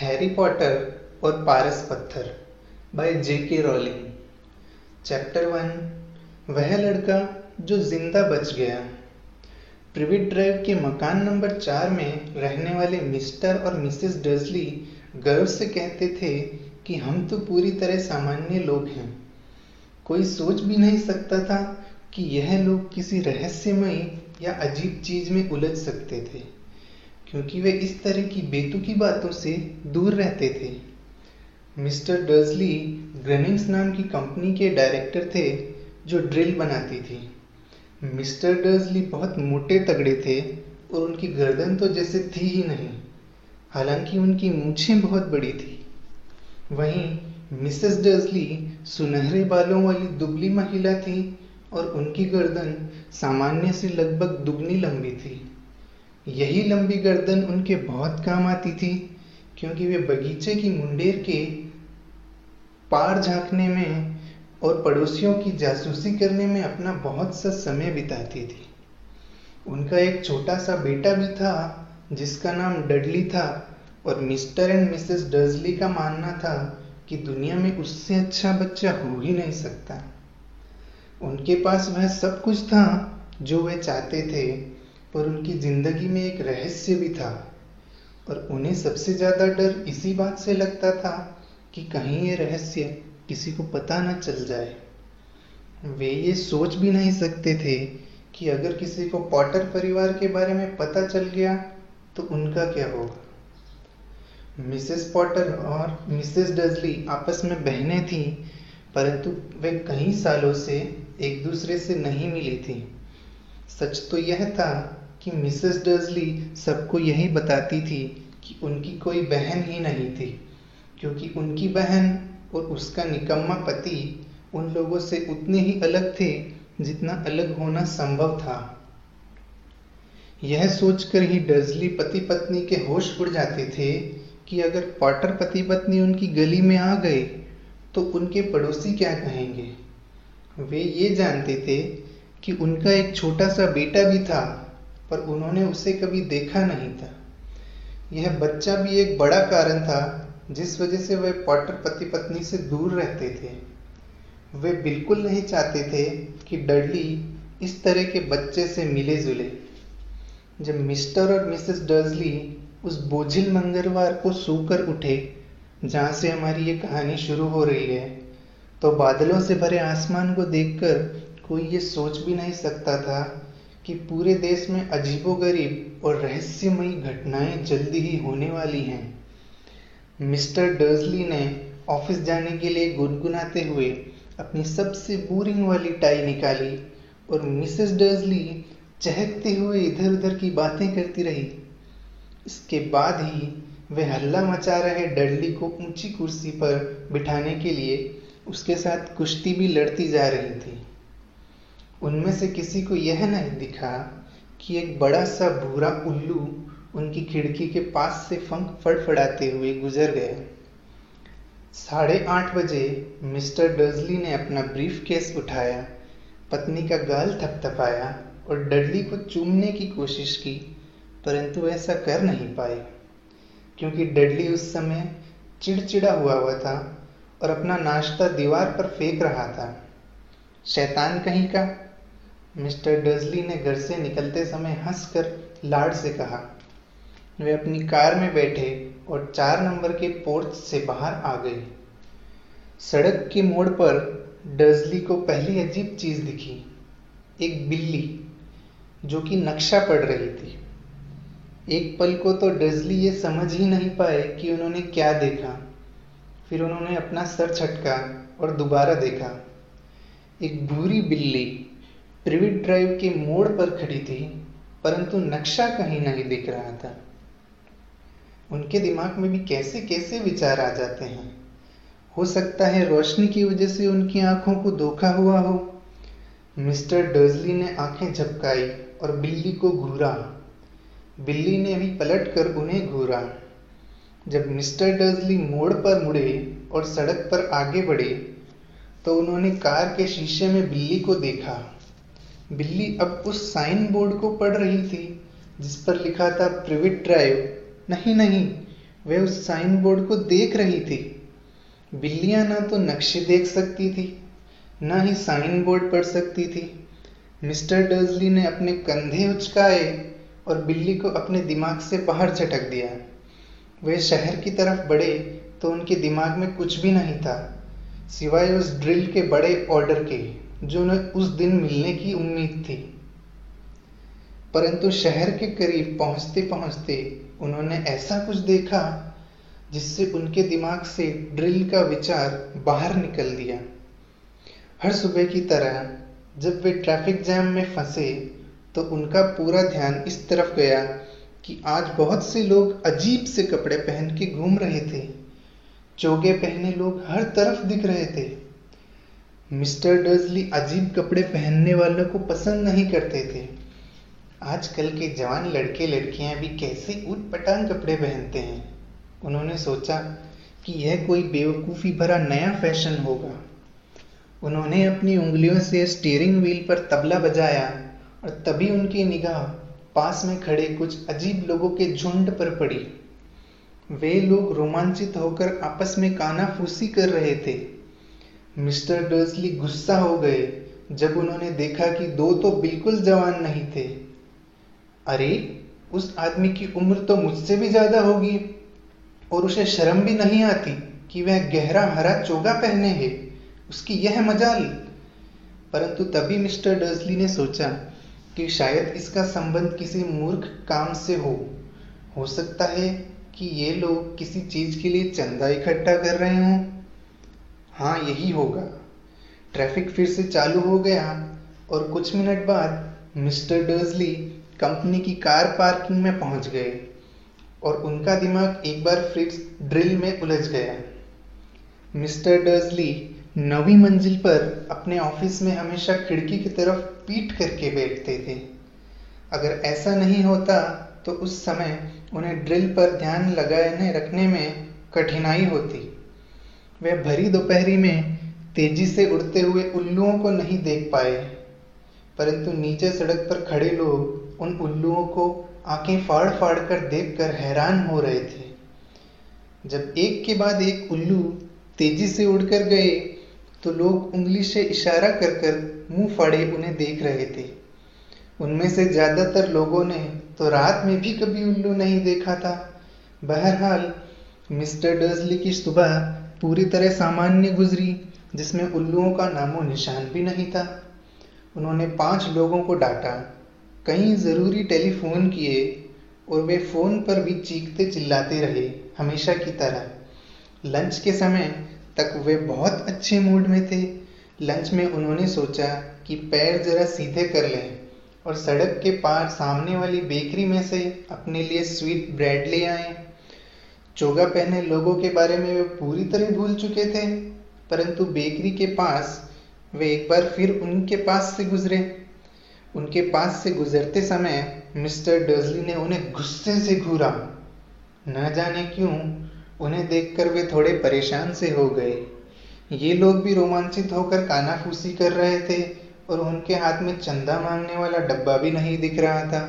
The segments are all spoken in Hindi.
हैरी पॉटर और पारस पत्थर बाय जे के रॉलिंग चैप्टर वन वह लड़का जो ज़िंदा बच गया। प्रिविट ड्राइव के मकान नंबर चार में रहने वाले मिस्टर और मिसेस डर्जली गर्व से कहते थे कि हम तो पूरी तरह सामान्य लोग हैं। कोई सोच भी नहीं सकता था कि यह लोग किसी रहस्यमयी या अजीब चीज़ में उलझ सकते थे। क्योंकि वे इस तरह की बेतुकी बातों से दूर रहते थे। मिस्टर डर्जली ग्रेनिंग्स नाम की कंपनी के डायरेक्टर थे जो ड्रिल बनाती थी। मिस्टर डर्जली बहुत मोटे तगड़े थे और उनकी गर्दन तो जैसे थी ही नहीं, हालाँकि उनकी मूछें बहुत बड़ी थी। वहीं मिसेस डर्जली सुनहरे बालों वाली दुबली महिला थी और उनकी गर्दन सामान्य से लगभग दुगनी लंबी थी। यही लंबी गर्दन उनके बहुत काम आती थी, क्योंकि वे बगीचे की मुंडेर के पार झांकने में और पड़ोसियों की जासूसी करने में अपना बहुत सा समय बिताती थी। उनका एक छोटा सा बेटा भी था, जिसका नाम डडली था, और मिस्टर एंड मिसेस डर्जली का मानना था कि दुनिया में उससे अच्छा बच्चा हो ही नहीं सकता। उनके पास वह सब कुछ था जो वे चाहते थे पर उनकी ज़िंदगी में एक रहस्य भी था। और उन्हें सबसे ज़्यादा डर इसी बात से लगता था कि कहीं ये रहस्य किसी को पता न चल जाए। वे ये सोच भी नहीं सकते थे कि अगर किसी को पॉटर परिवार के बारे में पता चल गया तो उनका क्या होगा? मिसेस पॉटर और मिसेस डजली आपस में बहनें थीं, परंतु वे कई सालों से एक दूसरे से नहीं मिली थी। सच तो यह था कि मिसेस डर्जली सबको यही बताती थी कि उनकी कोई बहन ही नहीं थी, क्योंकि उनकी बहन और उसका निकम्मा पति उन लोगों से उतने ही अलग थे जितना अलग होना संभव था। यह सोचकर ही डर्जली पति पत्नी के होश उड़ जाते थे कि अगर पॉटर पति पत्नी उनकी गली में आ गए तो उनके पड़ोसी क्या कहेंगे? वे ये जानते थे कि उनका एक छोटा सा बेटा भी था पर उन्होंने उसे कभी देखा नहीं था। यह बच्चा भी एक बड़ा कारण था जिस वजह से वे पॉटर पति पत्नी से दूर रहते थे। वे बिल्कुल नहीं चाहते थे कि डडली इस तरह के बच्चे से मिले जुले जब मिस्टर और मिसेस डर्जली उस बोझिल मंगलवार को सोकर उठे, जहाँ से हमारी ये कहानी शुरू हो रही है तो बादलों से भरे आसमान को देखकर कोई ये सोच भी नहीं सकता था कि पूरे देश में अजीबोगरीब और रहस्यमयी घटनाएँ जल्दी ही होने वाली हैं। मिस्टर डर्जली ने ऑफ़िस जाने के लिए गुनगुनाते हुए अपनी सबसे बोरिंग वाली टाई निकाली और मिसेस डर्जली चहकते हुए इधर उधर की बातें करती रही। इसके बाद ही वे हल्ला मचा रहे डडली को ऊँची कुर्सी पर बिठाने के लिए उसके साथ कुश्ती भी लड़ती जा रही थी। उनमें से किसी को यह नहीं दिखा कि एक बड़ा सा भूरा उल्लू उनकी खिड़की के पास से फंक फड़फड़ाते हुए गुजर गया। साढ़े आठ बजे मिस्टर डर्जली ने अपना ब्रीफ केस उठाया, पत्नी का गाल थपथपाया और डडली को चूमने की कोशिश की, परंतु ऐसा कर नहीं पाए क्योंकि डडली उस समय चिड़चिड़ा हुआ हुआ था और अपना नाश्ता दीवार पर फेंक रहा था। शैतान कहीं का मिस्टर डजली ने घर से निकलते समय हंसकर लाड से कहा, वे अपनी कार में बैठे और चार नंबर के पोर्च से बाहर आ गए। सड़क के मोड़ पर डजली को पहली अजीब चीज़ दिखी, एक बिल्ली, जो कि नक्शा पढ़ रही थी। एक पल को तो डजली ये समझ ही नहीं पाए कि उन्होंने क्या देखा। फिर उन्होंने अपना सर छटका और दोबारा देखा, एक भूरी बिल्ली प्रिविट ड्राइव के मोड़ पर खड़ी थी, परंतु नक्शा कहीं नहीं दिख रहा था। उनके दिमाग में भी कैसे कैसे विचार आ जाते हैं। हो सकता है रोशनी की वजह से उनकी आँखों को धोखा हुआ हो। मिस्टर डर्जली ने आँखें झपकाई और बिल्ली को घूरा। बिल्ली ने भी पलट कर उन्हें घूरा। जब मिस्टर डर्जली मोड़ पर मुड़े और सड़क पर आगे बढ़े तो उन्होंने कार के शीशे में बिल्ली को देखा। बिल्ली अब उस साइन बोर्ड को पढ़ रही थी, जिस पर लिखा था प्रिविट ड्राइव नहीं नहीं वह उस साइन बोर्ड को देख रही थी। बिल्लियाँ ना तो नक्शे देख सकती थी, ना ही साइन बोर्ड पढ़ सकती थी। मिस्टर डर्जली ने अपने कंधे उचकाए और बिल्ली को अपने दिमाग से बाहर झटक दिया। वे शहर की तरफ़ बढ़े तो उनके दिमाग में कुछ भी नहीं था, सिवाय उस ड्रिल के बड़े ऑर्डर के। जो उन्हें उस दिन मिलने की उम्मीद थी। परंतु शहर के करीब पहुँचते पहुँचते उन्होंने ऐसा कुछ देखा जिससे उनके दिमाग से ड्रिल का विचार बाहर निकल दिया। हर सुबह की तरह जब वे ट्रैफ़िक जैम में फंसे तो उनका पूरा ध्यान इस तरफ़ गया कि आज बहुत से लोग अजीब से कपड़े पहन के घूम रहे थे। चोगे पहने लोग हर तरफ़ दिख रहे थे। मिस्टर डर्जली अजीब कपड़े पहनने वालों को पसंद नहीं करते थे। आजकल के जवान लड़के लड़कियाँ भी कैसे ऊट पटांग कपड़े पहनते हैं। उन्होंने सोचा कि यह कोई बेवकूफ़ी भरा नया फ़ैशन होगा। उन्होंने अपनी उंगलियों से स्टीयरिंग व्हील पर तबला बजाया और तभी उनकी निगाह पास में खड़े कुछ अजीब लोगों के झुंड पर पड़ी। वे लोग रोमांचित होकर आपस में काना फूसी कर रहे थे। मिस्टर डर्सली गुस्सा हो गए जब उन्होंने देखा कि दो तो बिल्कुल जवान नहीं थे। अरे, उस आदमी की उम्र तो मुझसे भी ज़्यादा होगी और उसे शर्म भी नहीं आती कि वह गहरा हरा चोगा पहने है। उसकी यह मजाल। परंतु तभी मिस्टर डर्सली ने सोचा कि शायद इसका संबंध किसी मूर्ख काम से हो। हो सकता है कि ये लोग किसी चीज़ के लिए चंदा इकट्ठा कर रहे हों। हाँ यही होगा। ट्रैफ़िक फिर से चालू हो गया और कुछ मिनट बाद मिस्टर डर्जली कंपनी की कार पार्किंग में पहुँच गए और उनका दिमाग एक बार फिर ड्रिल में उलझ गया। मिस्टर डर्जली नवी मंजिल पर अपने ऑफ़िस में हमेशा खिड़की की तरफ़ पीट करके बैठते थे। अगर ऐसा नहीं होता तो उस समय उन्हें ड्रिल पर ध्यान लगाने रखने में कठिनाई होती। वे भरी दोपहरी में तेज़ी से उड़ते हुए उल्लुओं को नहीं देख पाए। परंतु नीचे सड़क पर खड़े लोग उन उल्लुओं को आँखें फाड़ फाड़ कर देखकर हैरान हो रहे थे। जब एक के बाद एक उल्लू तेज़ी से उड़कर गए तो लोग उंगली से इशारा कर कर मुँह फाड़े उन्हें देख रहे थे। उनमें से ज़्यादातर लोगों ने तो रात में भी कभी उल्लू नहीं देखा था। बहरहाल, मिस्टर डर्सली की सुबह पूरी तरह सामान्य गुजरी, जिसमें उल्लुओं का नामो निशान भी नहीं था। उन्होंने पाँच लोगों को डांटा, कई ज़रूरी टेलीफोन किए, और वे फ़ोन पर भी चीखते चिल्लाते रहे, हमेशा की तरह। लंच के समय तक वे बहुत अच्छे मूड में थे। लंच में उन्होंने सोचा कि पैर जरा सीधे कर लें, और सड़क के पार सामने वाली बेकरी में से अपने लिए स्वीट ब्रेड ले आए। चोगा पहने लोगों के बारे में वे पूरी तरह भूल चुके थे, परंतु बेकरी के पास वे एक बार फिर उनके पास से गुजरे। उनके पास से गुजरते समय मिस्टर डर्जली ने उन्हें गुस्से से घूरा। न जाने क्यों, उन्हें देखकर वे थोड़े परेशान से हो गए। ये लोग भी रोमांचित होकर कानाफूसी कर रहे थे और उनके हाथ में चंदा मांगने वाला डब्बा भी नहीं दिख रहा था।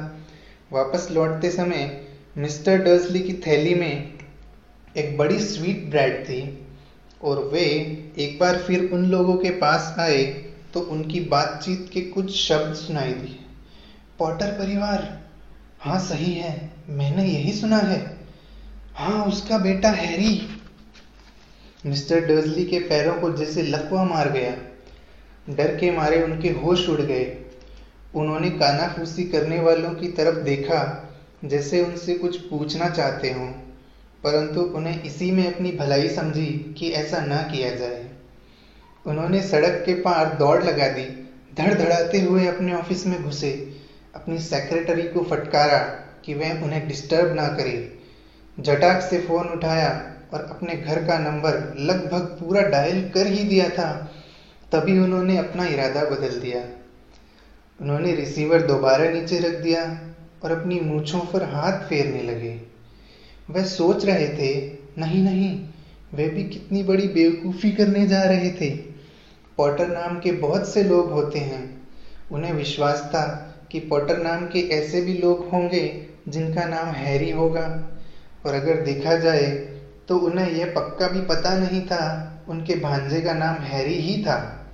वापस लौटते समय मिस्टर डर्सली की थैली में एक बड़ी स्वीट ब्रेड थी और वे एक बार फिर उन लोगों के पास आए तो उनकी बातचीत के कुछ शब्द सुनाई दिए। पॉटर परिवार हाँ सही है, मैंने यही सुना है। हाँ उसका बेटा हैरी। मिस्टर डर्जली के पैरों को जैसे लकवा मार गया। डर के मारे उनके होश उड़ गए। उन्होंने कानाफूसी करने वालों की तरफ़ देखा, जैसे उनसे कुछ पूछना चाहते हों। परंतु उन्हें इसी में अपनी भलाई समझी कि ऐसा ना किया जाए। उन्होंने सड़क के पार दौड़ लगा दी धड़ धड़ाते हुए अपने ऑफ़िस में घुसे। अपनी सेक्रेटरी को फटकारा कि वह उन्हें डिस्टर्ब ना करे। जटाक से फ़ोन उठाया और अपने घर का नंबर लगभग पूरा डायल कर ही दिया था। तभी उन्होंने अपना इरादा बदल दिया। उन्होंने रिसीवर दोबारा नीचे रख दिया और अपनी मूछों पर हाथ फेरने लगे। वह सोच रहे थे, नहीं नहीं, वे भी कितनी बड़ी बेवकूफ़ी करने जा रहे थे। पॉटर नाम के बहुत से लोग होते हैं। उन्हें विश्वास था कि पॉटर नाम के ऐसे भी लोग होंगे जिनका नाम हैरी होगा। और अगर देखा जाए तो उन्हें यह पक्का भी पता नहीं था, उनके भांजे का नाम हैरी ही था।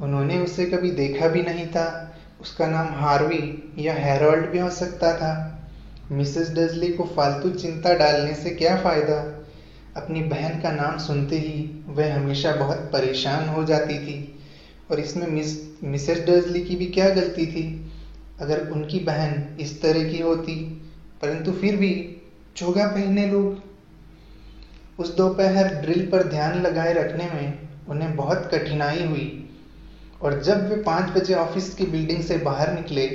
उन्होंने उसे कभी देखा भी नहीं था। उसका नाम हार्वी या हैरोल्ड भी हो सकता था। मिसेस डजली को फालतू चिंता डालने से क्या फ़ायदा? अपनी बहन का नाम सुनते ही वह हमेशा बहुत परेशान हो जाती थी। और इसमें मिस, मिसेस डर्जली की भी क्या गलती थी? अगर उनकी बहन इस तरह की होती, परंतु फिर भी चोगा पहने लोग। उस दोपहर ड्रिल पर ध्यान लगाए रखने में उन्हें बहुत कठिनाई हुई। और जब वे पाँच बजे ऑफ़िस की बिल्डिंग से बाहर निकले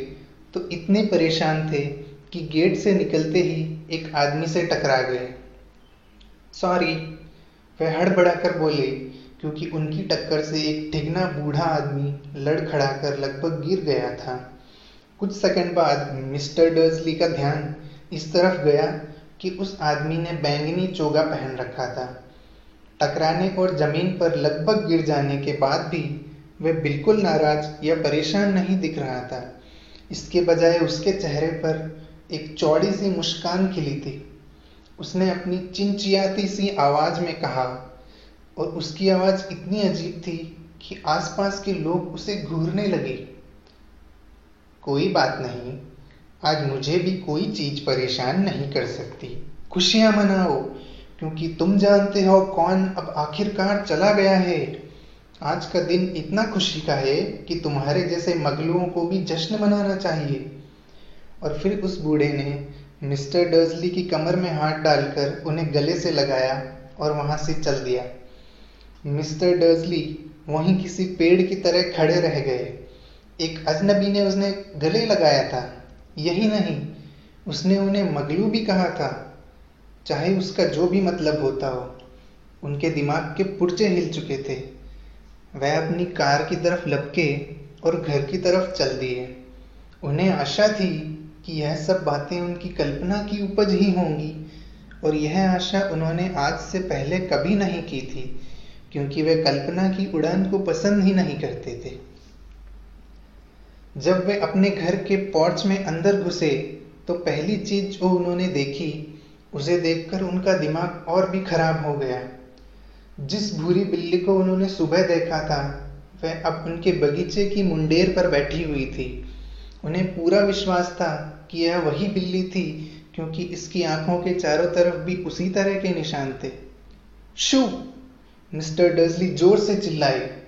तो इतने परेशान थे कि गेट से निकलते ही एक आदमी से टकरा गए। सॉरी वह हड़बड़ा कर बोले, क्योंकि उनकी टक्कर से एक ठिगना बूढ़ा आदमी लड़ खड़ा कर लगभग गिर गया था। कुछ सेकंड बाद मिस्टर डर्सली का ध्यान इस तरफ़ गया कि उस आदमी ने बैंगनी चोगा पहन रखा था। टकराने और ज़मीन पर लगभग गिर जाने के बाद भी वह बिल्कुल नाराज़ या परेशान नहीं दिख रहा था। इसके बजाय उसके चेहरे पर एक चौड़ी सी मुस्कान खिली थी। उसने अपनी चिंचियाती सी आवाज़ में कहा, और उसकी आवाज़ इतनी अजीब थी कि आसपास के लोग उसे घूरने लगे। कोई बात नहीं, आज मुझे भी कोई चीज़ परेशान नहीं कर सकती। खुशियाँ मनाओ, क्योंकि तुम जानते हो कौन अब आखिरकार चला गया है। आज का दिन इतना खुशी का है कि तुम्हारे जैसे मगलुओं को भी जश्न मनाना चाहिए। और फिर उस बूढ़े ने मिस्टर डर्जली की कमर में हाथ डालकर उन्हें गले से लगाया और वहाँ से चल दिया। मिस्टर डर्जली वहीं किसी पेड़ की तरह खड़े रह गए। एक अजनबी ने उसने गले लगाया था। यही नहीं, उसने उन्हें मगलू भी कहा था, चाहे उसका जो भी मतलब होता हो। उनके दिमाग के पुर्जे हिल चुके थे। वह अपनी कार की तरफ़ लपके और घर की तरफ़ चल दिए। उन्हें आशा थी कि यह सब बातें उनकी कल्पना की उपज ही होंगी। और यह आशा उन्होंने आज से पहले कभी नहीं की थी, क्योंकि वे कल्पना की उड़ान को पसंद ही नहीं करते थे। जब वे अपने घर के पोर्च में अंदर घुसे तो पहली चीज़ जो उन्होंने देखी, उसे देखकर उनका दिमाग और भी खराब हो गया। जिस भूरी बिल्ली को उन्होंने सुबह देखा था, वह अब उनके बगीचे की मुंडेर पर बैठी हुई थी। उन्हें पूरा विश्वास था कि यह वही बिल्ली थी, क्योंकि इसकी आँखों के चारों तरफ़ भी उसी तरह के निशान थे। शू! मिस्टर डर्सली ज़ोर से चिल्लाए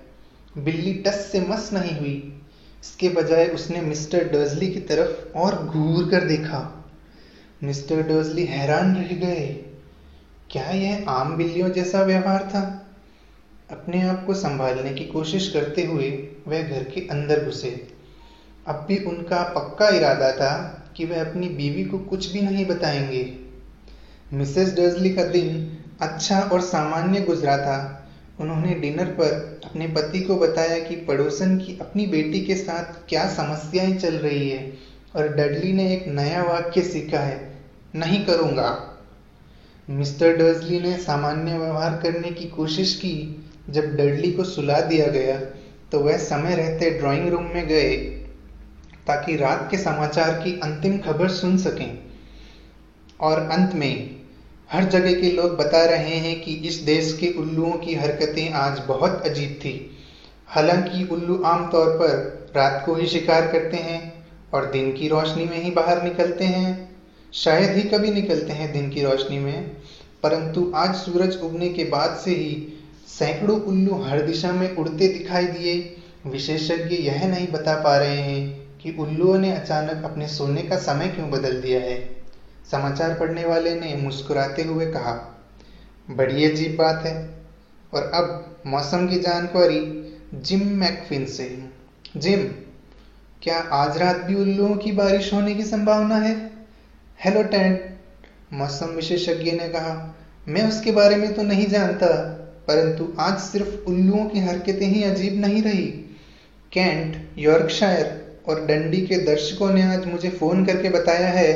बिल्ली टस से मस नहीं हुई। इसके बजाय उसने मिस्टर डर्सली की तरफ़ और घूर कर देखा। मिस्टर डर्सली हैरान रह गए। क्या यह आम बिल्लियों जैसा व्यवहार था? अपने आप को संभालने की कोशिश करते हुए वह घर के अंदर घुसे। अब भी उनका पक्का इरादा था कि वह अपनी बीवी को कुछ भी नहीं बताएँगे। मिसेस डर्जली का दिन अच्छा और सामान्य गुजरा था। उन्होंने डिनर पर अपने पति को बताया कि पड़ोसन की अपनी बेटी के साथ क्या समस्याएँ चल रही है और डडली ने एक नया वाक्य सीखा है, नहीं करूँगा। मिस्टर डर्जली ने सामान्य व्यवहार करने की कोशिश की। जब डडली को सुला दिया गया तो वह समय रहते ड्राइंग रूम में गए। ताकि रात के समाचार की अंतिम खबर सुन सकें। और अंत में, हर जगह के लोग बता रहे हैं कि इस देश के उल्लुओं की हरकतें आज बहुत अजीब थी। हालाँकि उल्लू आमतौर पर रात को ही शिकार करते हैं और दिन की रोशनी में ही बाहर निकलते हैं। शायद ही कभी निकलते हैं दिन की रोशनी में, परंतु आज सूरज उगने के बाद से ही सैकड़ों उल्लू हर दिशा में उड़ते दिखाई दिए। विशेषज्ञ यह नहीं बता पा रहे हैं कि उल्लुओं ने अचानक अपने सोने का समय क्यों बदल दिया है? समाचार पढ़ने वाले ने मुस्कुराते हुए कहा बड़ी अजीब बात है। और अब मौसम की जानकारी, जिम मैकफिन से जिम, क्या आज रात भी उल्लुओं की बारिश होने की संभावना है? हेलो टेंट मौसम विशेषज्ञ ने कहा, मैं उसके बारे में तो नहीं जानता, परंतु आज सिर्फ़ उल्लुओं की हरकतें ही अजीब नहीं रही। कैंट, यॉर्कशायर और डंडी के दर्शकों ने आज मुझे फ़ोन करके बताया है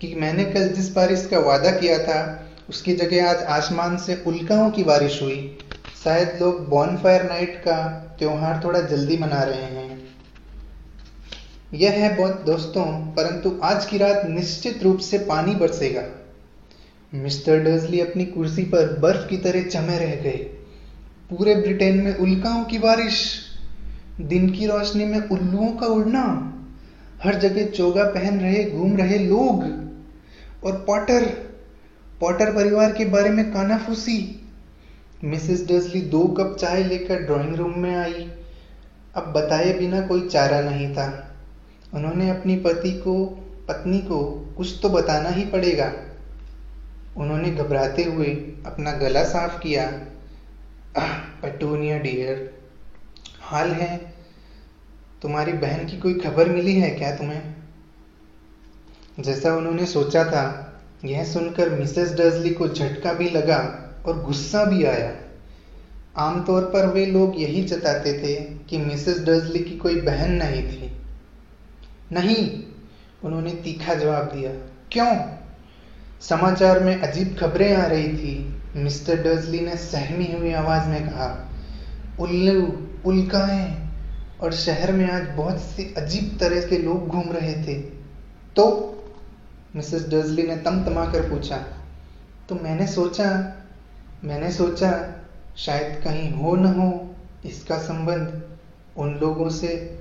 कि मैंने कल जिस बारिश का वादा किया था, उसकी जगह आज आसमान से उल्काओं की बारिश हुई। शायद लोग बॉनफायर नाइट का त्योहार थोड़ा जल्दी मना रहे हैं। यह है बहुत दोस्तों, परंतु आज की रात निश्चित रूप से पानी बरसेगा। मिस्टर डर्जली अपनी कुर्सी पर बर्फ़ की तरह जमे रह गए। पूरे ब्रिटेन में उल्काओं की बारिश। दिन की रोशनी में उल्लुओं का उड़ना। हर जगह चोगा पहन रहे, घूम रहे लोग। और पॉटर पॉटर परिवार के बारे में कानाफूसी मिसेस डर्जली दो कप चाय लेकर ड्राइंग रूम में आई। अब बताए बिना कोई चारा नहीं था। उन्होंने अपनी पति को, पत्नी को कुछ तो बताना ही पड़ेगा। उन्होंने घबराते हुए अपना गला साफ़ किया। पटूनिया डियर, हाल है। तुम्हारी बहन की कोई खबर मिली है क्या तुम्हें? जैसा उन्होंने सोचा था, यह सुनकर मिसेस डर्जली को झटका भी लगा और गुस्सा भी आया। आमतौर पर वे लोग यही जताते थे कि मिसेस डर्जली की कोई बहन नहीं थी। नहीं, उन्होंने तीखा जवाब दिया। क्यों? समाचार में अजीब खबरें आ रही थी। मिस्टर डर्जली ने सहमी हुई आवाज़ में कहा, उल्लू, उल्काएँ और शहर में आज बहुत सी अजीब तरह के लोग घूम रहे थे। तो मिसेस डर्जली ने तम तमा कर पूछा तो मैंने सोचा मैंने सोचा शायद कहीं हो न हो इसका संबंध उन लोगों से,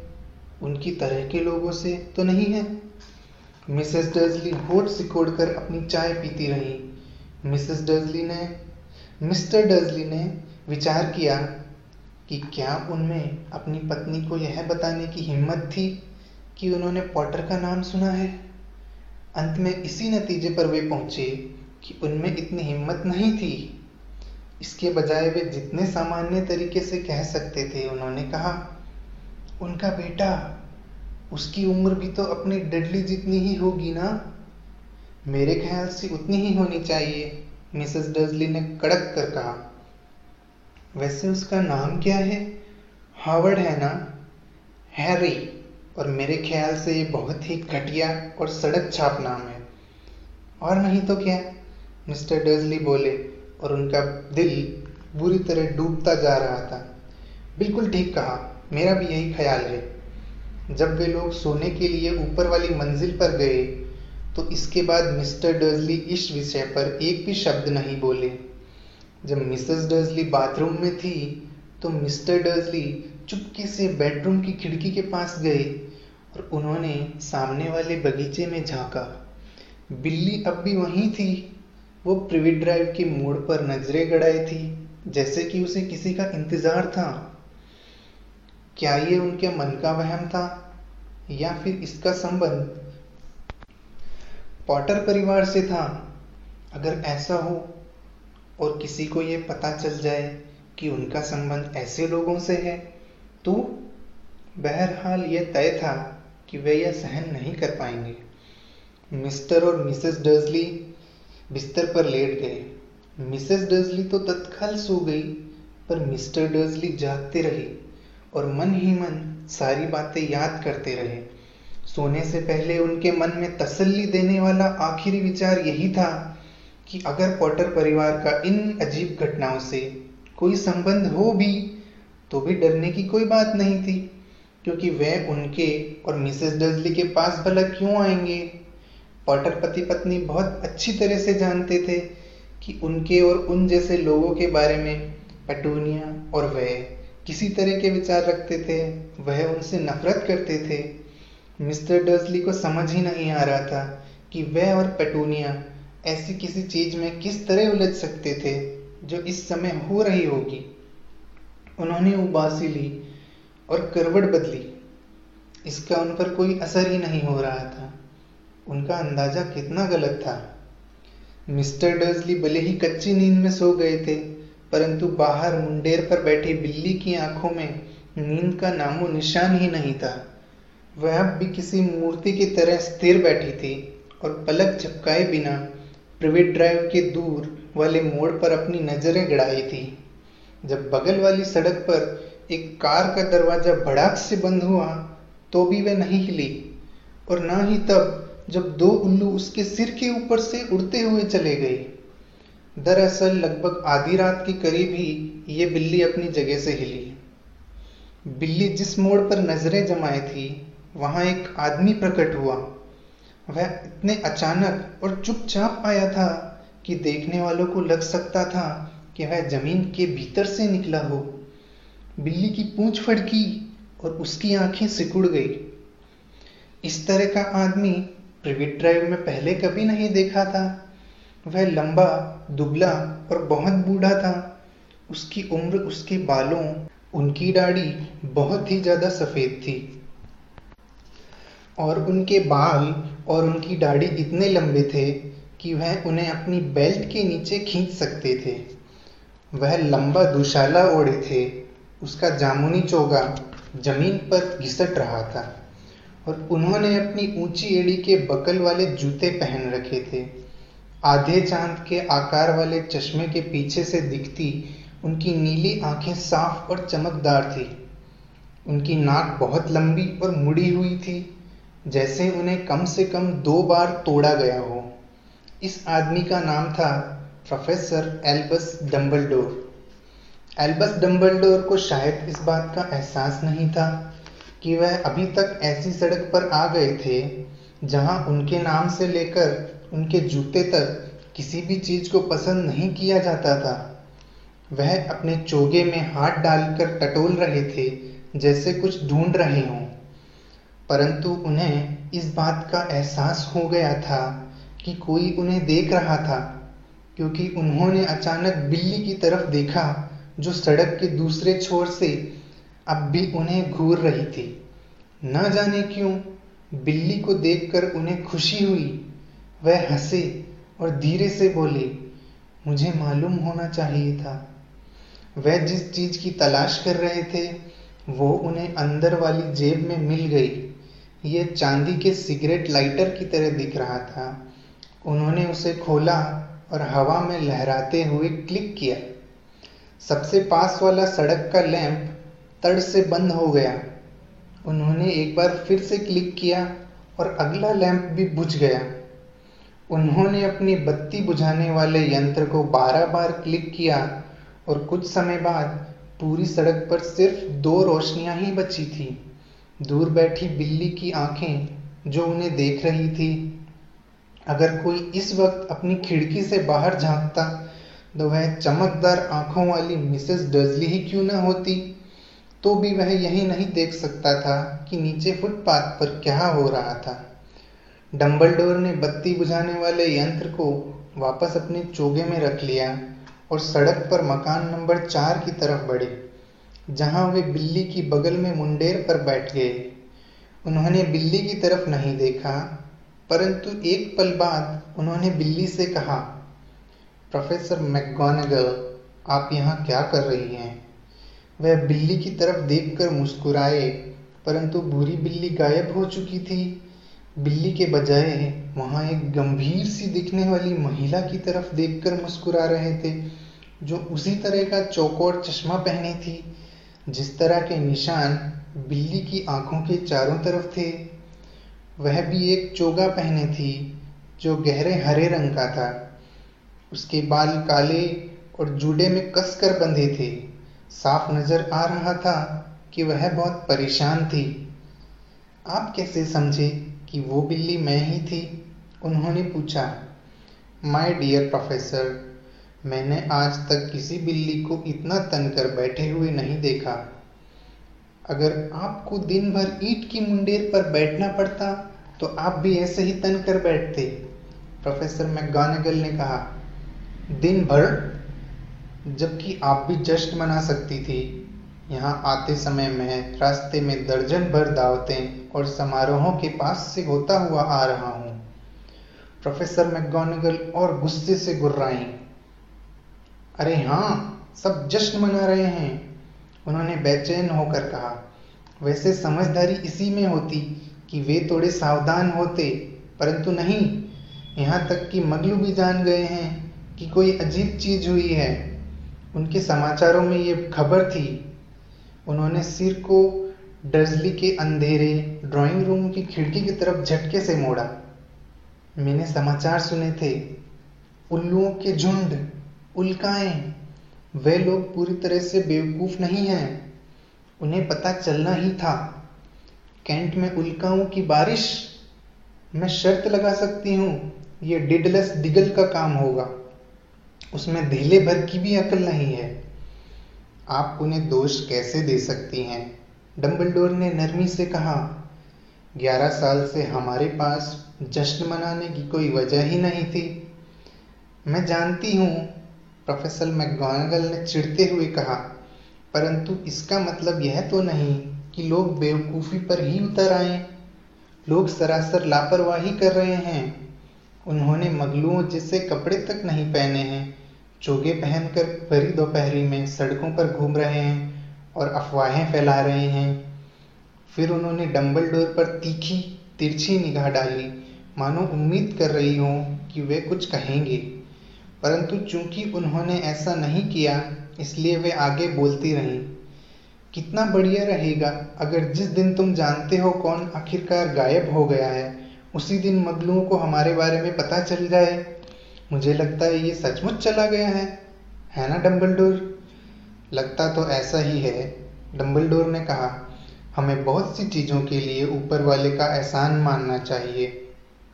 उनकी तरह के लोगों से तो नहीं है? मिसेस डर्जली होठ सिकोड़ कर अपनी चाय पीती रही। मिसेस डर्जली ने, मिस्टर डर्जली ने विचार किया कि क्या उनमें अपनी पत्नी को यह बताने की हिम्मत थी कि उन्होंने पॉटर का नाम सुना है? अंत में इसी नतीजे पर वे पहुँचे कि उनमें इतनी हिम्मत नहीं थी। इसके बजाय वे जितने सामान्य तरीके से कह सकते थे, उन्होंने कहा, उनका बेटा, उसकी उम्र भी तो अपनी डडली जितनी ही होगी ना? मेरे ख्याल से उतनी ही होनी चाहिए, मिसेस डर्जली ने कड़क कर कहा। वैसे उसका नाम क्या है? हावर्ड है ना? हैरी। और मेरे ख्याल से ये बहुत ही घटिया और सड़क छाप नाम है। और नहीं तो क्या? मिस्टर डर्जली बोले, और उनका दिल बुरी तरह डूबता जा रहा था। बिल्कुल ठीक कहा, मेरा भी यही ख्याल है। जब वे लोग सोने के लिए ऊपर वाली मंजिल पर गए तो इसके बाद मिस्टर डर्जली इस विषय पर एक भी शब्द नहीं बोले। जब मिसेस डर्जली बाथरूम में थी तो मिस्टर डर्जली चुपके से बेडरूम की खिड़की के पास गए और उन्होंने सामने वाले बगीचे में झांका। बिल्ली अब भी वहीं थी। वो प्रिविट ड्राइव के मोड़ पर नज़रें गड़ाई थी, जैसे कि उसे किसी का इंतज़ार था। क्या ये उनके मन का वहम था, या फिर इसका संबंध? पॉटर परिवार से था। अगर ऐसा हो और किसी को ये पता चल जाए कि उनका संबंध ऐसे लोगों से है तो बहरहाल यह तय था कि वे यह सहन नहीं कर पाएँगे। मिस्टर और मिसेस डर्जली बिस्तर पर लेट गए। मिसेस डर्जली तो तत्काल सो गई, पर मिस्टर डर्जली जागते रहे और मन ही मन सारी बातें याद करते रहे। सोने से पहले उनके मन में तसल्ली देने वाला आखिरी विचार यही था कि अगर पॉटर परिवार का इन अजीब घटनाओं से कोई संबंध हो भी तो भी डरने की कोई बात नहीं थी, क्योंकि वह उनके और मिसेस डजली के पास भला क्यों आएँगे? पॉटर पति पत्नी बहुत अच्छी तरह से जानते थे कि उनके और उन जैसे लोगों के बारे में पटूनिया और वह किसी तरह के विचार रखते थे, वह उनसे नफरत करते थे। मिस्टर डर्सली को समझ ही नहीं आ रहा था कि वह और पेटूनिया ऐसी किसी चीज़ में किस तरह उलझ सकते थे जो इस समय हो रही होगी? उन्होंने उबासी ली और करवट बदली। इसका उन पर कोई असर ही नहीं हो रहा था। उनका अंदाज़ा कितना गलत था। मिस्टर डर्सली भले ही कच्ची नींद में सो गए थे, परंतु बाहर मुंडेर पर बैठी बिल्ली की आँखों में नींद का नामो निशान ही नहीं था। वह अब भी किसी मूर्ति की तरह स्थिर बैठी थी और पलक झपकाए बिना प्रिवेट ड्राइव के दूर वाले मोड़ पर अपनी नज़रें गड़ाई थी। जब बगल वाली सड़क पर एक कार का दरवाज़ा भड़ाक से बंद हुआ तो भी वह नहीं हिली। और ना ही तब, जब दो उल्लू उसके सिर के ऊपर से उड़ते हुए चले गए। दरअसल, लगभग आधी रात के करीब ही ये बिल्ली अपनी जगह से हिली। बिल्ली जिस मोड़ पर नज़रें जमाए थी, वहाँ एक आदमी प्रकट हुआ। वह इतने अचानक और चुपचाप आया था कि देखने वालों को लग सकता था कि वह ज़मीन के भीतर से निकला हो। बिल्ली की पूंछ फड़की और उसकी आँखें सिकुड़ गई। इस तरह का आदमी प्रिविट ड्राइव में पहले कभी नहीं देखा था। वह लंबा, दुबला और बहुत बूढ़ा था। उसकी उम्र उसके बालों, उनकी दाढ़ी बहुत ही ज़्यादा सफ़ेद थी। और उनके बाल और उनकी दाढ़ी इतने लंबे थे कि वह उन्हें अपनी बेल्ट के नीचे खींच सकते थे। वह लंबा दुशाला ओढ़े थे। उसका जामुनी चोगा ज़मीन पर घिसट रहा था और उन्होंने अपनी ऊँची एड़ी के बकल वाले जूते पहन रखे थे। आधे चाँद के आकार वाले चश्मे के पीछे से दिखती उनकी नीली आँखें साफ़ और चमकदार थी। उनकी नाक बहुत लंबी और मुड़ी हुई थी। जैसे उन्हें कम से कम दो बार तोड़ा गया हो। इस आदमी का नाम था professor Albus Dumbledore Albus Dumbledore को शायद इस बात का एहसास नहीं था कि वह अभी तक ऐसी सड़क पर आ गए थे जहाँ उनके नाम से लेकर उनके जूते तक किसी भी चीज़ को पसंद नहीं किया जाता था। वह अपने चोगे में हाथ डालकर टटोल रहे थे जैसे कुछ ढूंढ रहे हों। परंतु उन्हें इस बात का एहसास हो गया था कि कोई उन्हें देख रहा था, क्योंकि उन्होंने अचानक बिल्ली की तरफ़ देखा, जो सड़क के दूसरे छोर से अब भी उन्हें घूर रही थी। न जाने क्यों, बिल्ली को देखकर उन्हें खुशी हुई। वह हंसे और धीरे से बोले, मुझे मालूम होना चाहिए था। वह जिस चीज़ की तलाश कर रहे थे, वो उन्हें अंदर वाली जेब में मिल गई। ये चांदी के सिगरेट लाइटर की तरह दिख रहा था। उन्होंने उसे खोला और हवा में लहराते हुए क्लिक किया। सबसे पास वाला सड़क का लैंप तड़ से बंद हो गया। उन्होंने एक बार फिर से क्लिक किया और अगला लैंप भी बुझ गया। उन्होंने अपनी बत्ती बुझाने वाले यंत्र को बारह बार क्लिक किया और कुछ समय बाद पूरी सड़क पर सिर्फ़ दो रोशनियाँ ही बची थी। दूर बैठी बिल्ली की आँखें जो उन्हें देख रही थी। अगर कोई इस वक्त अपनी खिड़की से बाहर झांकता तो वह चमकदार आँखों वाली मिसेस डजली ही क्यों न होती? तो भी वह यही नहीं देख सकता था कि नीचे फुटपाथ पर क्या हो रहा था। डम्बलडोर ने बत्ती बुझाने वाले यंत्र को वापस अपने चोगे में रख लिया और सड़क पर मकान नंबर चार की तरफ़ बढ़े। जहाँ वे बिल्ली की बगल में मुंडेर पर बैठ गए। उन्होंने बिल्ली की तरफ़ नहीं देखा, परंतु एक पल बाद उन्होंने बिल्ली से कहा, प्रोफेसर मैकगोनागल आप यहाँ क्या कर रही हैं? वह बिल्ली की तरफ़ देखकर मुस्कुराए, परंतु बुरी बिल्ली गायब हो चुकी थी। बिल्ली के बजाय वहाँ एक गंभीर सी दिखने वाली महिला की तरफ़ देखकर मुस्कुरा रहे थे, जो उसी तरह का चौकोर चश्मा पहनी थी। जिस तरह के निशान बिल्ली की आँखों के चारों तरफ़ थे, वह भी एक चोगा पहने थी जो गहरे हरे रंग का था। उसके बाल काले और जूड़े में कसकर बंधे थे। साफ़ नज़र आ रहा था कि वह बहुत परेशान थी। आप कैसे समझे कि वो बिल्ली मैं ही थी? उन्होंने पूछा। माय डियर प्रोफेसर मैंने आज तक किसी बिल्ली को इतना तन कर बैठे हुए नहीं देखा। अगर आपको दिन भर ईट की मुंडेर पर बैठना पड़ता तो आप भी ऐसे ही तन कर बैठते, प्रोफेसर मैकगोनागल ने कहा। दिन भर, जबकि आप भी जश्न मना सकती थी। यहाँ आते समय मैं रास्ते में दर्जन भर दावतें और समारोहों के पास से होता हुआ आ रहा हूँ। प्रोफेसर मैकगोनागल और गुस्से से गुर्राई। अरे हाँ सब जश्न मना रहे हैं। उन्होंने बेचैन होकर कहा, वैसे समझदारी इसी में होती कि वे थोड़े सावधान होते, परंतु नहीं, यहाँ तक कि मगलू भी जान गए हैं कि कोई अजीब चीज़ हुई है। उनके समाचारों में ये खबर थी। उन्होंने सिर को डर्जली के अंधेरे ड्राइंग रूम की खिड़की की तरफ़ झटके से मोड़ा। मैंने समाचार सुने थे, उल्लुओं के झुंड उल्काएँ। वे लोग पूरी तरह से बेवकूफ़ नहीं हैं। उन्हें पता चलना ही था। कैंट में उल्काओं की बारिश? मैं शर्त लगा सकती हूँ, ये डिडलस डिगल का काम होगा। उसमें धीले भर की भी अकल नहीं है। आप उन्हें दोष कैसे दे सकती हैं? डम्बलडोर ने नरमी से कहा, ग्यारह साल से हमारे पास जश्न मनाने की कोई वजह ही नहीं थी। मैं जानती हूँ प्रोफेसर मैकगोनागल ने चिढ़ते हुए कहा, परंतु इसका मतलब यह तो नहीं कि लोग बेवकूफ़ी पर ही उतर आए। लोग सरासर लापरवाही कर रहे हैं। उन्होंने मगलुओं जैसे कपड़े तक नहीं पहने हैं, चोगे पहनकर भरी दोपहरी में सड़कों पर घूम रहे हैं और अफवाहें फैला रहे हैं। फिर उन्होंने डम्बल डोर पर तीखी तिरछी निगाह डाली, मानो उम्मीद कर रही हो कि वे कुछ कहेंगे। परंतु चूँकि उन्होंने ऐसा नहीं किया, इसलिए वे आगे बोलती रहीं, कितना बढ़िया रहेगा अगर जिस दिन तुम जानते हो कौन आखिरकार गायब हो गया है, उसी दिन मगलुओं को हमारे बारे में पता चल जाए। मुझे लगता है ये सचमुच चला गया है है ना डम्बलडोर? लगता तो ऐसा ही है, डम्बलडोर ने कहा। हमें बहुत सी चीज़ों के लिए ऊपर वाले का एहसान मानना चाहिए।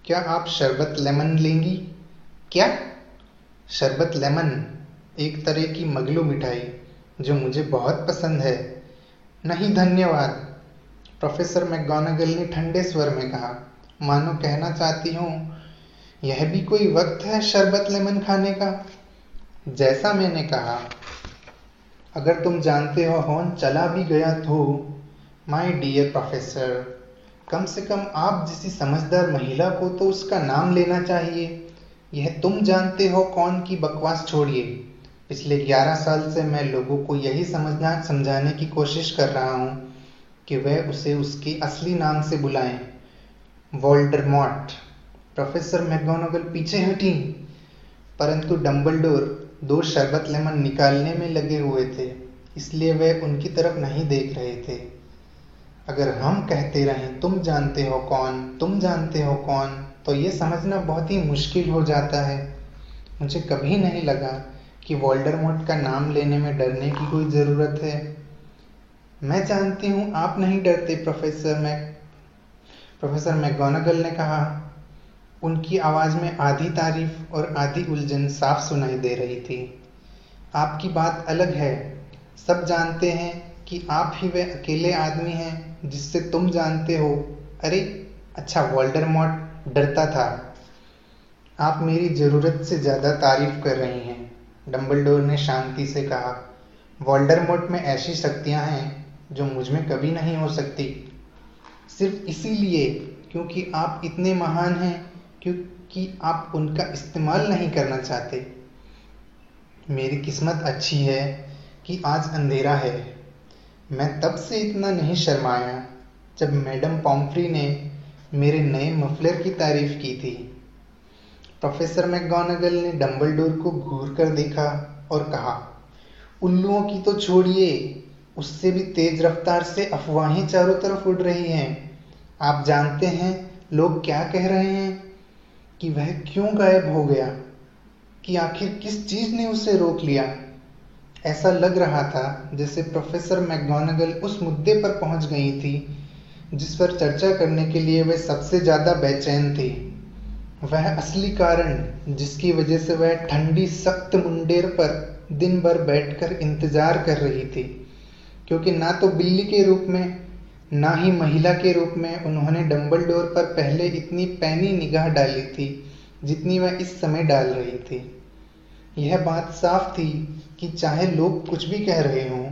क्या आप शरबत लेमन लेंगी? क्या? शरबत लेमन, एक तरह की मगलू मिठाई, जो मुझे बहुत पसंद है। नहीं धन्यवाद, प्रोफेसर मैकगोनागल ने ठंडे स्वर में कहा। मानो कहना चाहती हूँ, यह भी कोई वक्त है शरबत लेमन खाने का? जैसा मैंने कहा, अगर तुम जानते हो हॉर्न चला भी गया तो माय डियर प्रोफेसर, कम से कम आप जैसी समझदार महिला को तो उसका नाम लेना चाहिए। यह तुम जानते हो कौन की बकवास छोड़िए। पिछले ग्यारह साल से मैं लोगों को यही समझना, समझाने की कोशिश कर रहा हूँ कि वह उसे उसके असली नाम से बुलाएँ। वोल्डरमॉट प्रोफेसर मैगोनगल पीछे हटी, परंतु डम्बलडोर दो शरबत लेमन निकालने में लगे हुए थे, इसलिए वे उनकी तरफ़ नहीं देख रहे थे। अगर हम कहते रहें, तुम जानते हो कौन, तुम जानते हो कौन? तो ये समझना बहुत ही मुश्किल हो जाता है। मुझे कभी नहीं लगा कि वोल्डरमोट का नाम लेने में डरने की कोई ज़रूरत है। मैं जानती हूँ आप नहीं डरते, प्रोफेसर मैक, प्रोफेसर मैगोनगल ने कहा। उनकी आवाज़ में आधी तारीफ़ और आधी उलझन साफ़ सुनाई दे रही थी। आपकी बात अलग है। सब जानते हैं कि आप ही वे अकेले आदमी हैं जिससे तुम जानते हो। अरे अच्छा वॉल्डरमॉट डरता था। आप मेरी ज़रूरत से ज़्यादा तारीफ़ कर रही हैं डम्बलडोर ने शांति से कहा। वॉल्डरमॉट में ऐसी शक्तियाँ हैं जो मुझमें कभी नहीं हो सकती। सिर्फ़ इसीलिए क्योंकि आप इतने महान हैं, क्योंकि आप उनका इस्तेमाल नहीं करना चाहते। मेरी किस्मत अच्छी है कि आज अंधेरा है। मैं तब से इतना नहीं शर्माया जब मैडम पॉम्फ्री ने मेरे नए मफलर की तारीफ़ की थी। प्रोफेसर मैकगोनागल ने डम्बलडोर को घूर कर देखा और कहा, उल्लुओं की तो छोड़िए, उससे भी तेज रफ्तार से अफवाहें चारों तरफ़ उड़ रही हैं। आप जानते हैं, लोग क्या कह रहे हैं? कि वह क्यों गायब हो गया? कि आखिर किस चीज़ ने उसे रोक लिया? ऐसा लग रहा था जैसे प्रोफेसर मैकगोनागल उस मुद्दे पर पहुँच गई थी जिस पर चर्चा करने के लिए वह सबसे ज़्यादा बेचैन थी। वह असली कारण, जिसकी वजह से वह ठंडी, सख्त मुंडेर पर दिन भर बैठकर इंतज़ार कर रही थी, क्योंकि ना तो बिल्ली के रूप में, ना ही महिला के रूप में उन्होंने डम्बलडोर पर पहले इतनी पैनी निगाह डाली थी, जितनी वह इस समय डाल रही थी। यह बात साफ़ थी कि चाहे लोग कुछ भी कह रहे हों,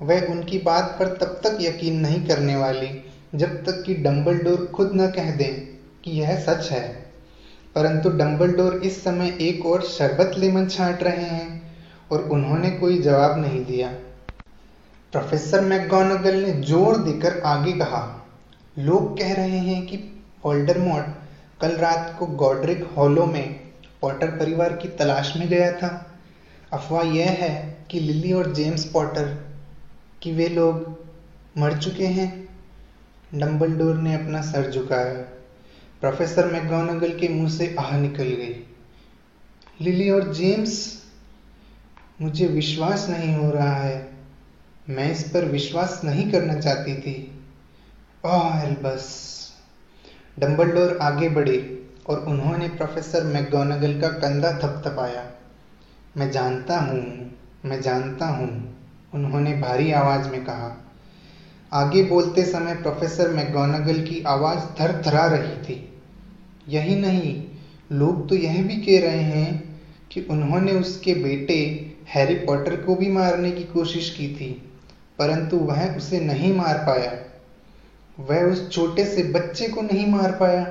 वह उनकी बात पर तब तक यकीन नहीं करने वाली जब तक कि डम्बलडोर खुद न कह दें कि यह सच है। परंतु डम्बलडोर इस समय एक और शरबत लेमन छांट रहे हैं और उन्होंने कोई जवाब नहीं दिया। प्रोफेसर मैकगोनागल ने ज़ोर देकर आगे कहा, लोग कह रहे हैं कि वोल्डरमॉट कल रात को गॉड्रिक हॉलो में पॉटर परिवार की तलाश में गया था। अफवाह यह है कि लिली और जेम्स पॉटर कि वे लोग मर चुके हैं। डम्बलडोर ने अपना सर झुकाया। प्रोफेसर मैकगोनागल के मुँह से आह निकल गई। लिली और जेम्स, मुझे विश्वास नहीं हो रहा है। मैं इस पर विश्वास नहीं करना चाहती थी। ओह एल्बस। डम्बलडोर आगे बढ़े और उन्होंने प्रोफेसर मैकगोनागल का कंधा थपथपाया। मैं जानता हूँ, मैं जानता हूँ, उन्होंने भारी आवाज़ में कहा। आगे बोलते समय प्रोफेसर मैगोनागल की आवाज़ थरथरा रही थी। यही नहीं, लोग तो यह भी कह रहे हैं कि उन्होंने उसके बेटे हैरी पॉटर को भी मारने की कोशिश की थी, परंतु वह उसे नहीं मार पाया। वह उस छोटे से बच्चे को नहीं मार पाया।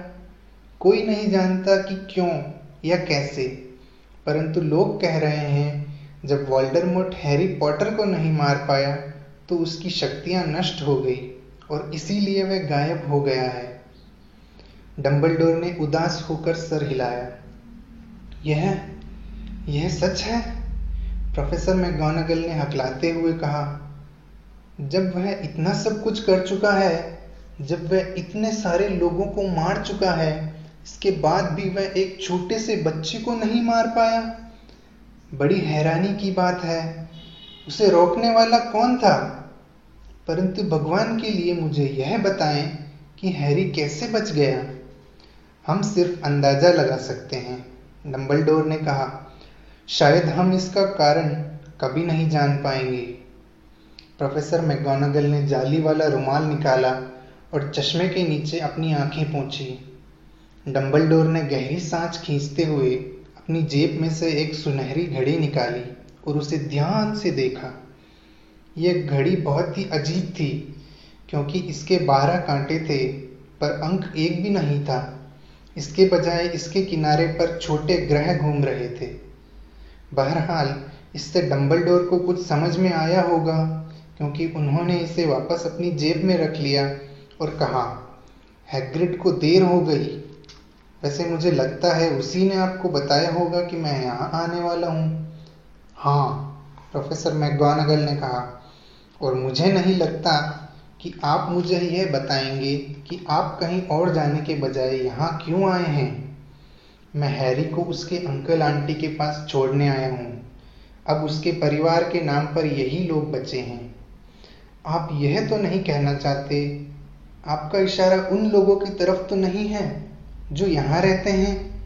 कोई नहीं जानता कि क्यों या कैसे, परंतु लोग कह रहे हैं, जब वॉल्डरमोट हैरी पॉटर को नहीं मार पाया तो उसकी शक्तियाँ नष्ट हो गई और इसीलिए वह गायब हो गया है। डंबलडोर ने उदास होकर सर हिलाया। यह यह सच है? प्रोफेसर मैगोनागल ने हकलाते हुए कहा, जब वह इतना सब कुछ कर चुका है, जब वह इतने सारे लोगों को मार चुका है, इसके बाद भी वह एक छोटे से बच्चे को नहीं मार पाया। बड़ी हैरानी की बात है, उसे रोकने वाला कौन था? परंतु भगवान के लिए मुझे यह बताएँ कि हैरी कैसे बच गया। हम सिर्फ़ अंदाज़ा लगा सकते हैं डम्बलडोर ने कहा। शायद हम इसका कारण कभी नहीं जान पाएँगे। प्रोफेसर मैगोनागल ने जाली वाला रुमाल निकाला और चश्मे के नीचे अपनी आँखें पोंछी। डम्बलडोर ने गहरी सांस खींचते हुए अपनी जेब में से एक सुनहरी घड़ी निकाली और उसे ध्यान से देखा। यह घड़ी बहुत ही अजीब थी, क्योंकि इसके बारह कांटे थे, पर अंक एक भी नहीं था। इसके बजाय इसके किनारे पर छोटे ग्रह घूम रहे थे। बहरहाल, इससे डंबलडोर को कुछ समझ में आया होगा, क्योंकि उन्होंने इसे वापस अपनी जेब में रख लिया और कहा, हैग्रिड को देर हो गई। वैसे मुझे लगता है उसी ने आपको बताया होगा कि मैं यहाँ आने वाला हूँ। हाँ प्रोफेसर मैगोनागल ने कहा। और मुझे नहीं लगता कि आप मुझे यह बताएँगे कि आप कहीं और जाने के बजाय यहाँ क्यों आए हैं। मैं हैरी को उसके अंकल आंटी के पास छोड़ने आया हूँ। अब उसके परिवार के नाम पर यही लोग बचे हैं। आप यह तो नहीं कहना चाहते, आपका इशारा उन लोगों की तरफ़ तो नहीं है जो यहाँ रहते हैं।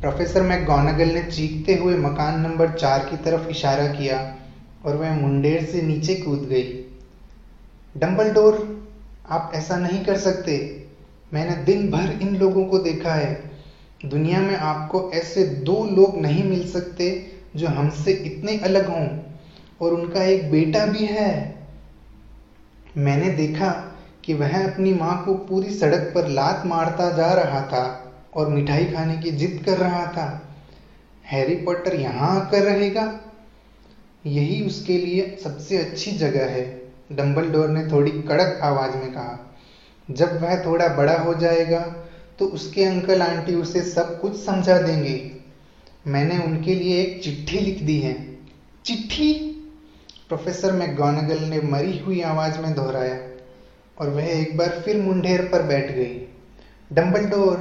प्रोफेसर मैगोनागल ने चीखते हुए मकान नंबर चार की तरफ़ इशारा किया। और वह मुंडेर से नीचे कूद गई। डम्बलडोर आप ऐसा नहीं कर सकते। मैंने दिन भर इन लोगों को देखा है। दुनिया में आपको ऐसे दो लोग नहीं मिल सकते जो हमसे इतने अलग हों। और उनका एक बेटा भी है। मैंने देखा कि वह अपनी माँ को पूरी सड़क पर लात मारता जा रहा था और मिठाई खाने की जिद कर रहा था। हैरी पॉटर यहाँ आकर रहेगा। यही उसके लिए सबसे अच्छी जगह है। डम्बलडोर ने थोड़ी कड़क आवाज़ में कहा, जब वह थोड़ा बड़ा हो जाएगा तो उसके अंकल आंटी उसे सब कुछ समझा देंगे। मैंने उनके लिए एक चिट्ठी लिख दी है। चिट्ठी? प्रोफेसर मैगोनागल ने मरी हुई आवाज़ में दोहराया और वह एक बार फिर मुंडेर पर बैठ गई। डम्बलडोर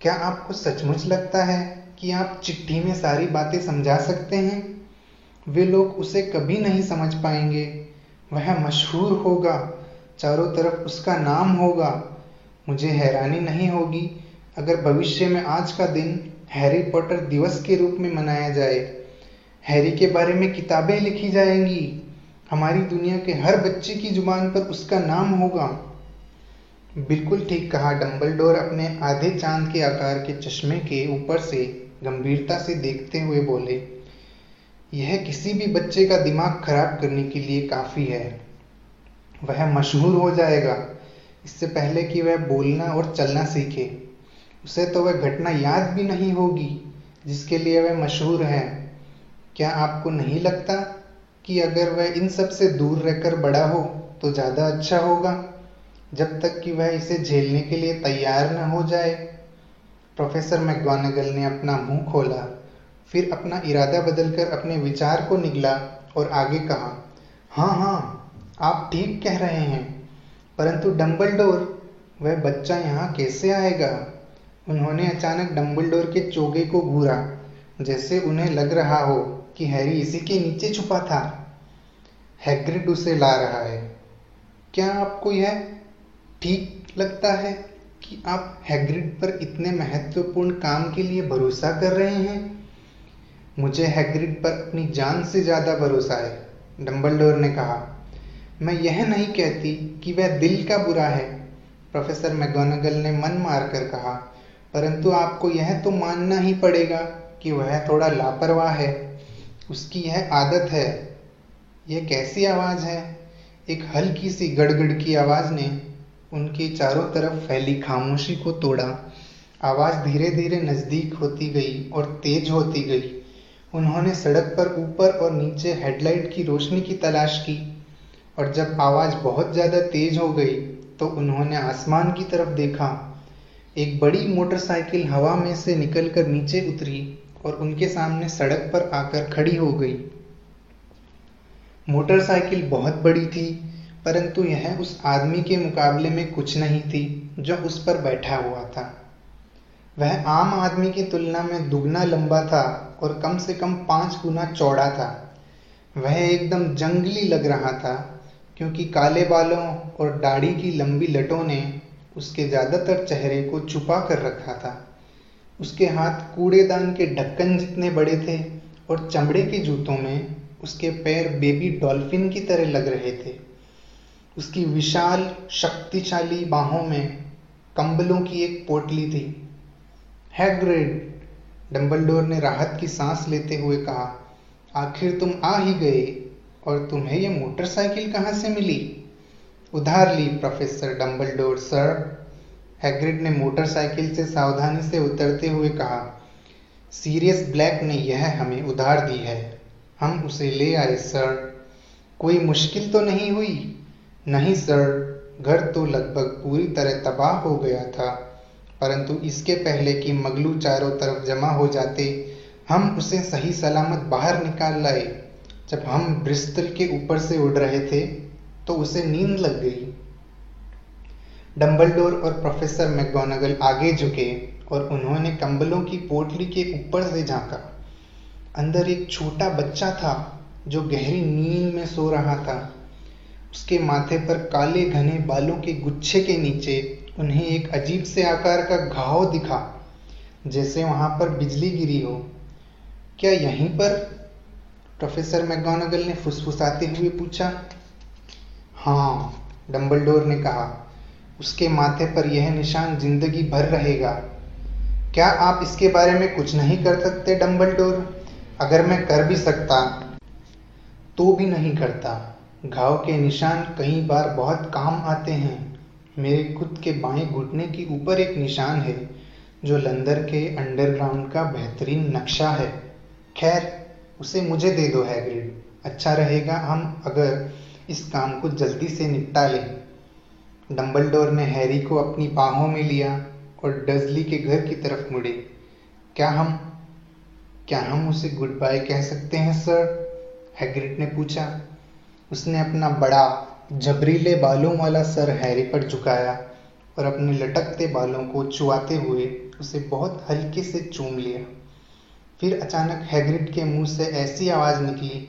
क्या आपको सचमुच लगता है कि आप चिट्ठी में सारी बातें समझा सकते हैं? वे लोग उसे कभी नहीं समझ पाएँगे। वह मशहूर होगा, चारों तरफ़ उसका नाम होगा। मुझे हैरानी नहीं होगी अगर भविष्य में आज का दिन हैरी पॉटर दिवस के रूप में मनाया जाए। हैरी के बारे में किताबें लिखी जाएँगी। हमारी दुनिया के हर बच्चे की ज़ुबान पर उसका नाम होगा। बिल्कुल ठीक कहा डम्बलडोर अपने आधे चाँद के आकार के चश्मे के ऊपर से गंभीरता से देखते हुए बोले। यह किसी भी बच्चे का दिमाग खराब करने के लिए काफ़ी है। वह मशहूर हो जाएगा। इससे पहले कि वह बोलना और चलना सीखे, उसे तो वह घटना याद भी नहीं होगी, जिसके लिए वह मशहूर है। क्या आपको नहीं लगता कि अगर वह इन सबसे दूर रहकर बड़ा हो तो ज़्यादा अच्छा होगा, जब तक कि वह इसे झेलने के लिए तैयार न हो जाए? प्रोफेसर मैगोनागल ने अपना मुँह खोला। फिर अपना इरादा बदलकर अपने विचार को निगला और आगे कहा हाँ हाँ आप ठीक कह रहे हैं, परंतु डम्बलडोर वह बच्चा यहाँ कैसे आएगा? उन्होंने अचानक डम्बलडोर के चोगे को घूरा, जैसे उन्हें लग रहा हो कि हैरी इसी के नीचे छुपा था। हैग्रिड उसे ला रहा है। क्या आपको यह ठीक लगता है कि आप हैग्रिड पर इतने महत्वपूर्ण काम के लिए भरोसा कर रहे हैं? मुझे हैग्रिड पर अपनी जान से ज़्यादा भरोसा है डम्बलडोर ने कहा। मैं यह नहीं कहती कि वह दिल का बुरा है प्रोफेसर मैगोनगल ने मन मारकर कहा, परंतु आपको यह तो मानना ही पड़ेगा कि वह थोड़ा लापरवाह है। उसकी यह आदत है। यह कैसी आवाज़ है? एक हल्की सी गड़गड़ की आवाज़ ने उनके चारों तरफ़ फैली खामोशी को तोड़ा। आवाज़ धीरे धीरे नज़दीक होती गई और तेज होती गई। उन्होंने सड़क पर ऊपर और नीचे हेडलाइट की रोशनी की तलाश की, और जब आवाज़ बहुत ज़्यादा तेज हो गई तो उन्होंने आसमान की तरफ़ देखा। एक बड़ी मोटरसाइकिल हवा में से निकलकर नीचे उतरी और उनके सामने सड़क पर आकर खड़ी हो गई। मोटरसाइकिल बहुत बड़ी थी, परंतु यह उस आदमी के मुकाबले में कुछ नहीं थी जो उस पर बैठा हुआ था। वह आम आदमी की तुलना में दुगना लंबा था और कम से कम पाँच गुना चौड़ा था। वह एकदम जंगली लग रहा था, क्योंकि काले बालों और दाढ़ी की लंबी लटों ने उसके ज़्यादातर चेहरे को छुपा कर रखा था। उसके हाथ कूड़ेदान के ढक्कन जितने बड़े थे और चमड़े के जूतों में उसके पैर बेबी डॉल्फिन की तरह लग रहे थे। उसकी विशाल, शक्तिशाली बाहों में कंबलों की एक पोटली थी। हैग्रिड डंबलडोर ने राहत की सांस लेते हुए कहा, आखिर तुम आ ही गए और तुम्हें यह मोटरसाइकिल कहाँ से मिली? उधार ली, प्रोफेसर डंबलडोर, सर, हैग्रिड ने मोटरसाइकिल से सावधानी से उतरते हुए कहा, सीरियस ब्लैक ने यह हमें उधार दी है, हम उसे ले आए, सर। कोई मुश्किल तो नहीं हुई? नहीं, सर, घर तो लगभग पूरी तरह तबाह हो गया था। परंतु इसके पहले कि मगलू चारों तरफ़ जमा हो जाते, हम उसे सही सलामत बाहर निकाल लाए। जब हम ब्रिस्टल के ऊपर से उड़ रहे थे तो उसे नींद लग गई। डम्बलडोर और प्रोफेसर मैगोनगल आगे झुके और उन्होंने कंबलों की पोटली के ऊपर से झांका। अंदर एक छोटा बच्चा था, जो गहरी नींद में सो रहा था। उसके माथे पर काले घने बालों के गुच्छे के नीचे उन्हें एक अजीब से आकार का घाव दिखा, जैसे वहाँ पर बिजली गिरी हो। क्या यहीं पर? प्रोफेसर मैगोनगल ने फुसफुसाते हुए पूछा। हाँ डंबलडोर ने कहा, उसके माथे पर यह निशान ज़िंदगी भर रहेगा। क्या आप इसके बारे में कुछ नहीं कर सकते, डंबलडोर? अगर मैं कर भी सकता तो भी नहीं करता। घाव के निशान कई बार बहुत काम आते हैं। मेरे खुद के बाएँ घुटने के ऊपर एक निशान है, जो लंदर के अंडरग्राउंड का बेहतरीन नक्शा है। खैर, उसे मुझे दे दो, हैग्रिड। अच्छा रहेगा हम अगर इस काम को जल्दी से निपटा लें। डंबलडोर ने हैरी को अपनी बाहों में लिया और डजली के घर की तरफ़ मुड़े। क्या हम क्या हम उसे गुड बाय कह सकते हैं, सर? हैग्रिड ने पूछा। उसने अपना बड़ा जबरीले बालों वाला सर हैरी पर झुकाया और अपने लटकते बालों को चुआते हुए उसे बहुत हल्के से चूम लिया। फिर अचानक हैग्रिड के मुँह से ऐसी आवाज़ निकली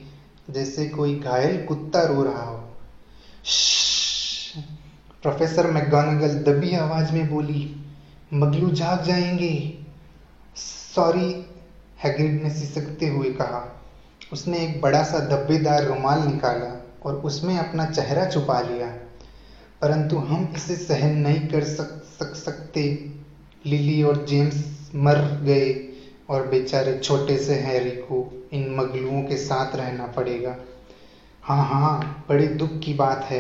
जैसे कोई घायल कुत्ता रो रहा हो। प्रोफेसर मैगोनगल दबी आवाज़ में बोली मगलू जाग जाएँगे सॉरी हैग्रिड ने सिसकते हुए कहा उसने एक बड़ा सा धब्बेदार रुमाल निकाला और उसमें अपना चेहरा छुपा लिया। परंतु हम इसे सहन नहीं कर सक, सक सकते। लिली और जेम्स मर गए और बेचारे छोटे से हैरी को इन मगलुओं के साथ रहना पड़ेगा। हाँ हाँ बड़े दुख की बात है।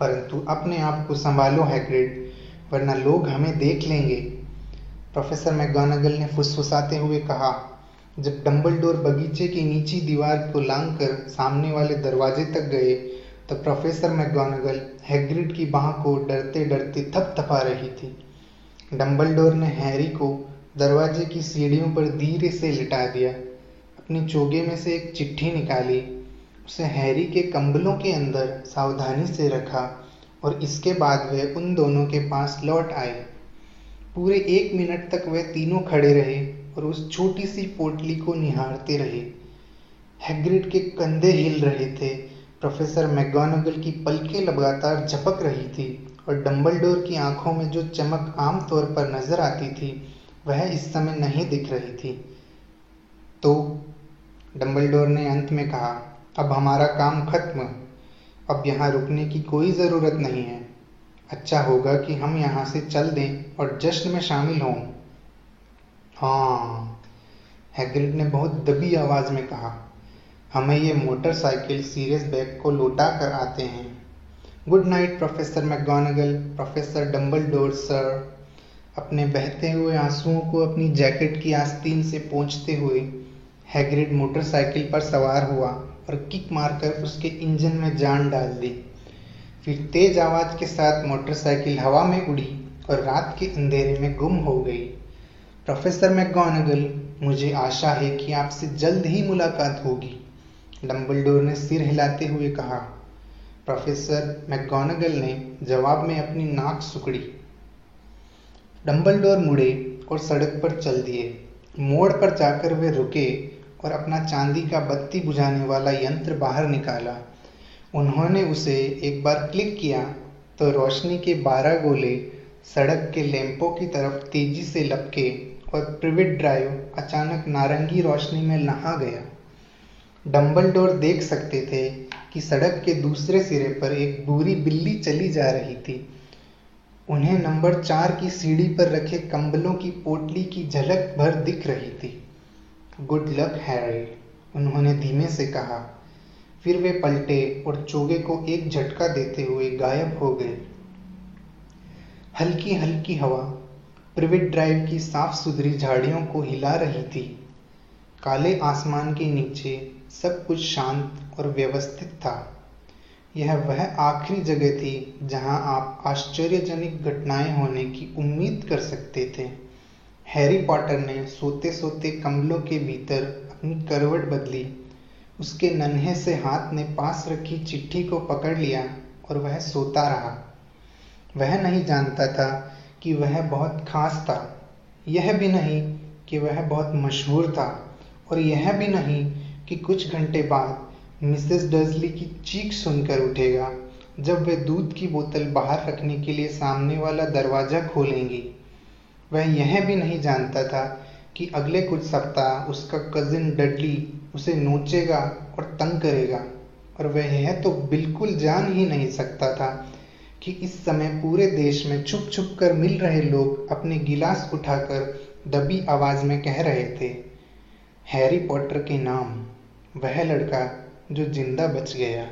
परंतु अपने आप को संभालो हैग्रिड वरना लोग हमें देख लेंगे। प्रोफेसर मैगोनगल ने फुसफुसाते हुए कहा जब डंबलडोर बगीचे की नीची दीवार को लांग कर सामने वाले दरवाजे तक गए तो प्रोफेसर मैगोनगल हैग्रिड की बाह को डरते डरते थपथपा रही थी। डंबलडोर ने हैरी को दरवाजे की सीढ़ियों पर धीरे से लिटा दिया। अपनी चोगे में से एक चिट्ठी निकाली। उसे हैरी के कंबलों के अंदर सावधानी से रखा और इसके बाद वे उन दोनों के पास लौट आए पूरे एक मिनट तक वे तीनों खड़े रहे। और उस छोटी सी पोटली को निहारते रहे। हैग्रिड के कंधे हिल रहे थे। प्रोफेसर मैगोनगल की पलकें लगातार झपक रही थी और डम्बलडोर की आँखों में जो चमक आमतौर पर नज़र आती थी, वह इस समय नहीं दिख रही थी। तो डम्बलडोर ने अंत में कहा, अब हमारा काम खत्म। अब यहाँ रुकने की कोई ज़रूरत नहीं है। अच्छा होगा कि हम यहाँ से चल दें और जश्न में शामिल हों। हाँ। हैग्रिड ने बहुत दबी आवाज़ में कहा, हमें ये मोटरसाइकिल सीरियस बैग को लौटा कर आते हैं। Good night professor McGonagall professor Dumbledore sir अपने बहते हुए आंसुओं को अपनी जैकेट की आस्तीन से पोंछते हुए हैग्रिड मोटरसाइकिल पर सवार हुआ और किक मारकर उसके इंजन में जान डाल दी। फिर तेज आवाज़ के साथ मोटरसाइकिल हवा में उड़ी और रात के अंधेरे में गुम हो गई। प्रोफेसर मैकगोनागल मुझे आशा है कि आपसे जल्द ही मुलाकात होगी, डम्बलडोर ने सिर हिलाते हुए कहा। प्रोफेसर मैकगोनागल ने जवाब में अपनी नाक सुकड़ी। डम्बलडोर मुड़े और सड़क पर चल दिए। मोड़ पर जाकर वे रुके और अपना चांदी का बत्ती बुझाने वाला यंत्र बाहर निकाला। उन्होंने उसे एक बार क्लिक किया तो रोशनी के बारह गोले सड़क के लैंपों की तरफ़ तेज़ी से लपके और प्रिविट ड्राइव अचानक नारंगी रोशनी में नहा गया। डम्बलडोर देख सकते थे कि सड़क के दूसरे सिरे पर एक बूरी बिल्ली चली जा रही थी। उन्हें नंबर चार की सीढ़ी पर रखे कंबलों की पोटली की झलक भर दिख रही थी। गुड लक हैरी उन्होंने धीमे से कहा। फिर वे पलटे और चोगे को एक झटका देते हुए गायब हो गए। हल्की हल्की हवा प्रिविट ड्राइव की साफ़ सुथरी झाड़ियों को हिला रही थी। काले आसमान के नीचे सब कुछ शांत और व्यवस्थित था। यह वह आखिरी जगह थी जहाँ आप आश्चर्यजनक घटनाएँ होने की उम्मीद कर सकते थे। हैरी पॉटर ने सोते सोते कमलों के भीतर अपनी करवट बदली। उसके नन्हे से हाथ ने पास रखी चिट्ठी को पकड़ लिया और वह सोता रहा। वह नहीं जानता था कि वह बहुत खास था। यह भी नहीं कि वह बहुत मशहूर था और यह भी नहीं कि कुछ घंटे बाद मिसेस डर्सली की चीख सुनकर उठेगा, जब वे दूध की बोतल बाहर रखने के लिए सामने वाला दरवाज़ा खोलेंगी। वह यह भी नहीं जानता था कि अगले कुछ सप्ताह उसका कजिन डडली उसे नोचेगा और तंग करेगा, और वह यह तो बिल्कुल जान ही नहीं सकता था कि इस समय पूरे देश में छुप छुप कर मिल रहे लोग अपने गिलास उठाकर दबी आवाज़ में कह रहे थे, हैरी पॉटर के नाम, वह लड़का जो ज़िंदा बच गया।